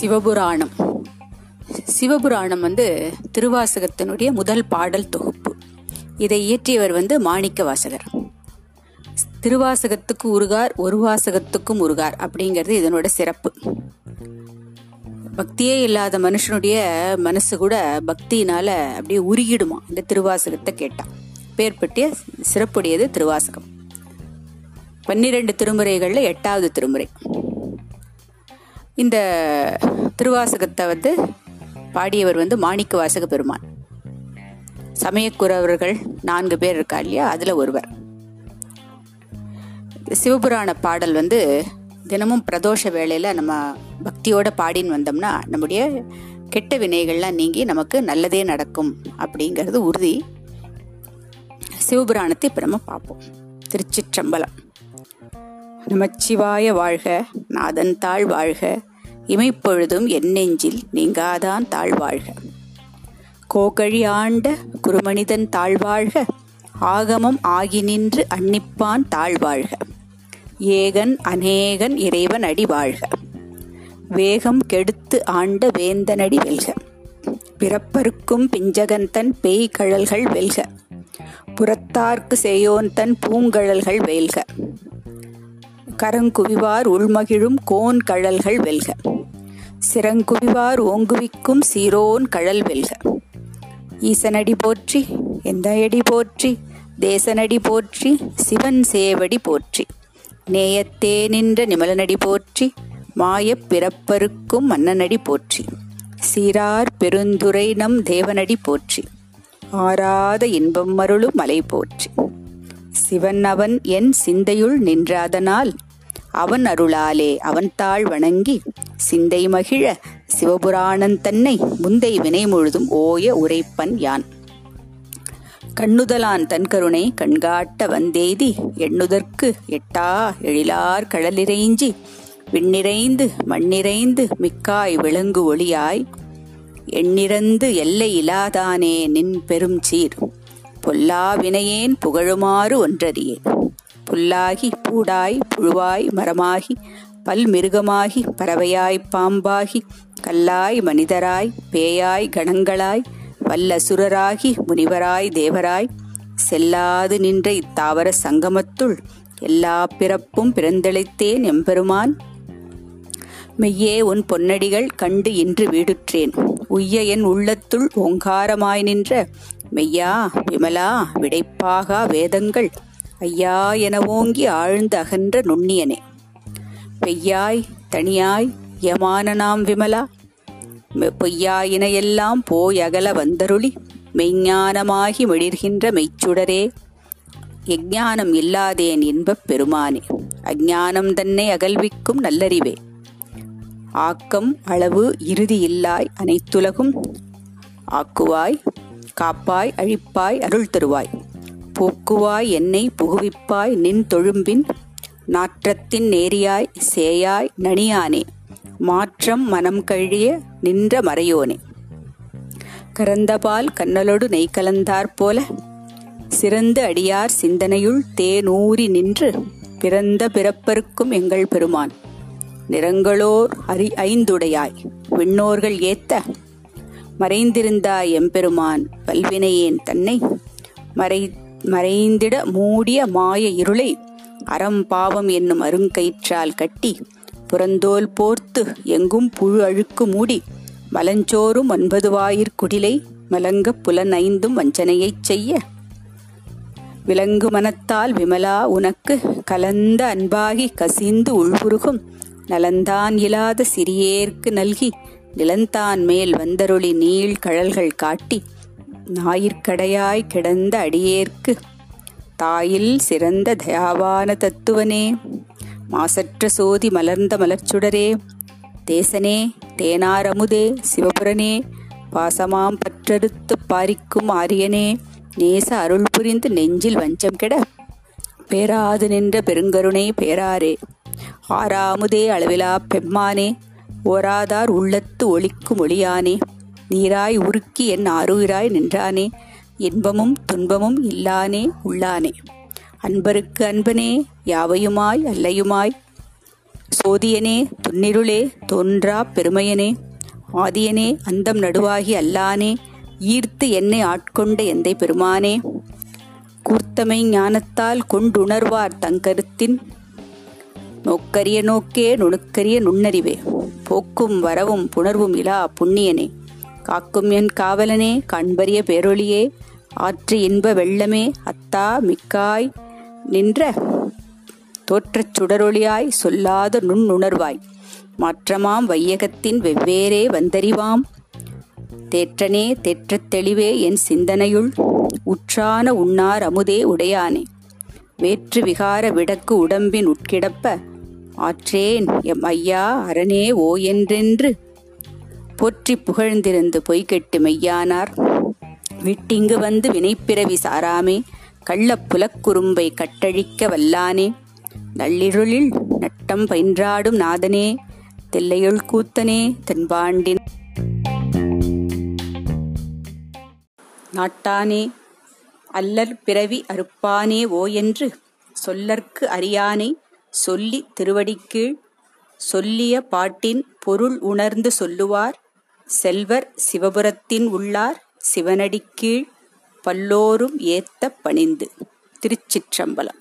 சிவபுராணம். சிவபுராணம் வந்து திருவாசகத்தினுடைய முதல் பாடல் தொகுப்பு. இதை இயற்றியவர் வந்து மாணிக்க வாசகர். திருவாசகத்துக்கு உருகார் ஒரு வாசகத்துக்கும் உருகார் அப்படிங்கிறது இதனோட சிறப்பு. பக்தியே இல்லாத மனுஷனுடைய மனசு கூட பக்தியினால அப்படியே உருகிடுமா? இந்த திருவாசகத்தை கேட்டான் பேர்பட்டிய சிறப்புடையது திருவாசகம். பன்னிரெண்டு திருமுறைகளில் எட்டாவது திருமுறை. இந்த திருவாசகத்தை வந்து பாடியவர் வந்து மாணிக்க வாசக பெருமான். சமயக்குறவர்கள் நான்கு பேர் இருக்கா இல்லையா? அதில் ஒருவர். சிவபுராண பாடல் வந்து தினமும் பிரதோஷ வேளையில் நம்ம பக்தியோட பாடின்னு வந்தோம்னா நம்முடைய கெட்ட வினைகள்லாம் நீங்கி நமக்கு நல்லதே நடக்கும் அப்படிங்கிறது உறுதி. சிவபுராணத்தை இப்போ நம்ம பார்ப்போம். திருச்சிற்றம்பலம். நமச்சிவாய வாழ்க நாதன் தாழ் வாழ்க. இமைப்பொழுதும் என் நெஞ்சில் நீங்காதான் தாழ்வாழ்க கோகழி ஆண்ட குருமனிதன் தாழ்வாழ்க ஆகமம் ஆகி நின்று அன்னிப்பான் தாழ்வாழ்க ஏகன் அநேகன் இறைவன் அடி வாழ்க. வேகம் கெடுத்து ஆண்ட வேந்தனடி வெல்க. பிறப்பருக்கும் பிஞ்சகந்தன் பேய் கழல்கள் வெல்க. புறத்தார்க்கு செய்யோன் தன் பூங்கழல்கள் வெல்க. கரங்குவிவார் உள்மகிழும் கோன் கழல்கள் வெல்க. சிறங்குவிவார் ஓங்குவிக்கும் சீரோன் கழல் வெல்க. ஈசனடி போற்றி எந்தையடி போற்றி தேசனடி போற்றி சிவன் சேவடி போற்றி. நேயத்தே நின்ற நிமலனடி போற்றி மாயப் பிறப்பருக்கும் மன்னனடி போற்றி. சீரார் பெருந்துரை நம் தேவனடி போற்றி. ஆராத இன்பம் மருளும் மலை போற்றி. சிவன் அவன் என் சிந்தையுள் நின்றாதனால் அவன் அருளாலே அவன் தாழ் வணங்கி சிந்தை மகிழ சிவபுராணன் தன்னை முந்தை வினை முழுதும் ஓய உரைப்பன் யான். கண்ணுதலான் தன்கருணை கண்காட்ட வந்தேதி எண்ணுதற்கு எட்டா எழிலார் கடலிறைஞ்சி விண்ணிறைந்து மண்ணிறைந்து மிக்காய் விளங்கு ஒளியாய் எண்ணிறந்து எல்லை இலாதானே நின் பெரும் சீர் பொல்லா வினையேன் புகழுமாறு ஒன்றறியேன். புல்லாகி பூடாய் புழுவாய் மரமாகி பல்மிருகமாகி பறவையாய் பாம்பாகி கல்லாய் மனிதராய் பேயாய் கணங்களாய் வல்லசுரராகி முனிவராய் தேவராய் செல்லாது நின்ற இத்தாவர சங்கமத்துள் எல்லா பிறப்பும் பிறந்தளித்தேன் எம்பெருமான். மெய்யே உன் பொன்னடிகள் கண்டு இன்று வீடுற்றேன். உய்ய என் உள்ளத்துள் ஓங்காரமாய் நின்ற மெய்யா விமலா விடைப்பாகா வேதங்கள். ஐயா என ஓங்கி ஆழ்ந்து அகன்ற நுண்ணியனே. பெய்யாய் தனியாய் யமான நாம் விமலா பொய்யாயினையெல்லாம் போய் அகல வந்தருளி மெய்ஞானமாகி மிளிர்கின்ற மெய்ச்சுடரே. எஞ்ஞானம் இல்லாதேன் இன்பப் பெருமானே அஜானம் தன்னை அகல்விக்கும் நல்லறிவே. ஆக்கம் அளவு இறுதி இல்லாய் அனைத்துலகும். ஆக்குவாய் காப்பாய் அழிப்பாய் அருள் தருவாய். போக்குவாய் என்னை புகுவிப்பாய் நின் தொழும்பின் நாற்றத்தின் நேரியாய் சேயாய் நனியானே. மாற்றம் மனம் கழிய நின்ற மறையோனே. கரந்தபால் கண்ணலொடு நெய் கலந்தாற் போல சிறந்த அடியார் சிந்தனையுள் தேனூறி நின்று பிறந்த பிறப்பருக்கும் எங்கள் பெருமான். நிறங்களோர் அரி ஐந்துடையாய் விண்ணோர்கள் ஏத்த மறைந்திருந்தாய் எம்பெருமான் பல்வினையேன் தன்னை மறை மறைந்திட மூடிய மாய இருளை அறம் பாவம் என்னும் அருங்கயிற்றால் கட்டி புறந்தோல் போர்த்து எங்கும் புழு அழுக்கு மூடி மலஞ்சோறும் ஒன்பது வாயிற்குடிலை மலங்க புலனைந்தும் வஞ்சனையைச் செய்ய. விலங்கு மனத்தால் விமலா உனக்கு கலந்த அன்பாகி கசிந்து உள்புருகும் நலந்தான் இல்லாத சிறியேற்கு நல்கி நிலந்தான் மேல் வந்தருளி நீள் கழல்கள் காட்டி ஞாயிற்கடையாய் கிடந்த அடியேற்கு தாயில் சிறந்த தயாவான தத்துவனே. மாசற்ற சோதி மலர்ந்த மலர்ச்சுடரே. தேசனே தேனாரமுதே சிவபுரனே. பாசமாம் பற்றறுத்து பாரிக்கும் ஆரியனே. நேச அருள் புரிந்து நெஞ்சில் வஞ்சம் கெட. பேராது நின்ற பெருங்கருணை பேராரே. ஆறாமுதே அளவிலா பெம்மானே. ஓராதார் உள்ளத்து ஒளிக்கும் ஒளியானே. நீராய் உருக்கி என் ஆருயிராய் நின்றானே. இன்பமும் துன்பமும் இல்லானே உள்ளானே. அன்பருக்கு அன்பனே யாவையுமாய் அல்லையுமாய்? சோதியனே துன்னிருளே தோன்றா பெருமையனே. ஆதியனே அந்தம் நடுவாகி அல்லானே. ஈர்த்து என்னை ஆட்கொண்ட எந்தை பெருமானே. கூர்த்தமை ஞானத்தால் கொண்டுணர்வார் தங்கருத்தின். நோக்கரிய நோக்கே நுணுக்கரிய நுண்ணறிவே. போக்கும் வரவும் புணர்வும் இலா புண்ணியனே. காக்கும் என் காவலனே கண்பரிய பேரொளியே ஆற்று இன்ப வெள்ளமே அத்தா மிக்காய். நின்ற தோற்றச் சுடரொளியாய் சொல்லாத நுண்ணுணர்வாய். மாற்றமாம் வையகத்தின் வெவ்வேறே வந்தறிவாம். தேற்றனே தேற்றத் தெளிவே என் சிந்தனையுள். உற்றான உண்ணார் அமுதே உடையானே. வேற்று விகார விடக்கு உடம்பின் உட்கிடப்ப. ஆற்றேன் எம் ஐயா அரணே ஓ என்றென்று போற்றி புகழ்ந்திருந்து பொய்கெட்டு மெய்யானார். விட்டிங்கு வந்து வினைப்பிறவி சாராமே கள்ளப்புலக்குறும்பை கட்டழிக்க வல்லானே. நள்ளிருளில் நட்டம் பயின்றாடும் நாதனே தெல்லையுள் கூத்தனே தென்பாண்டின் நாட்டானே. அல்லற் பிறவி அறுப்பானே ஓ என்று சொல்லற்கு அறியானை சொல்லி திருவடிக்கீழ் சொல்லிய பாட்டின் பொருள் உணர்ந்து சொல்லுவார். செல்வர் சிவபுரத்தின் உள்ளார் சிவனடிக்கீழ் பல்லோரும் ஏத்த பணிந்து. திருச்சிற்றம்பலம்.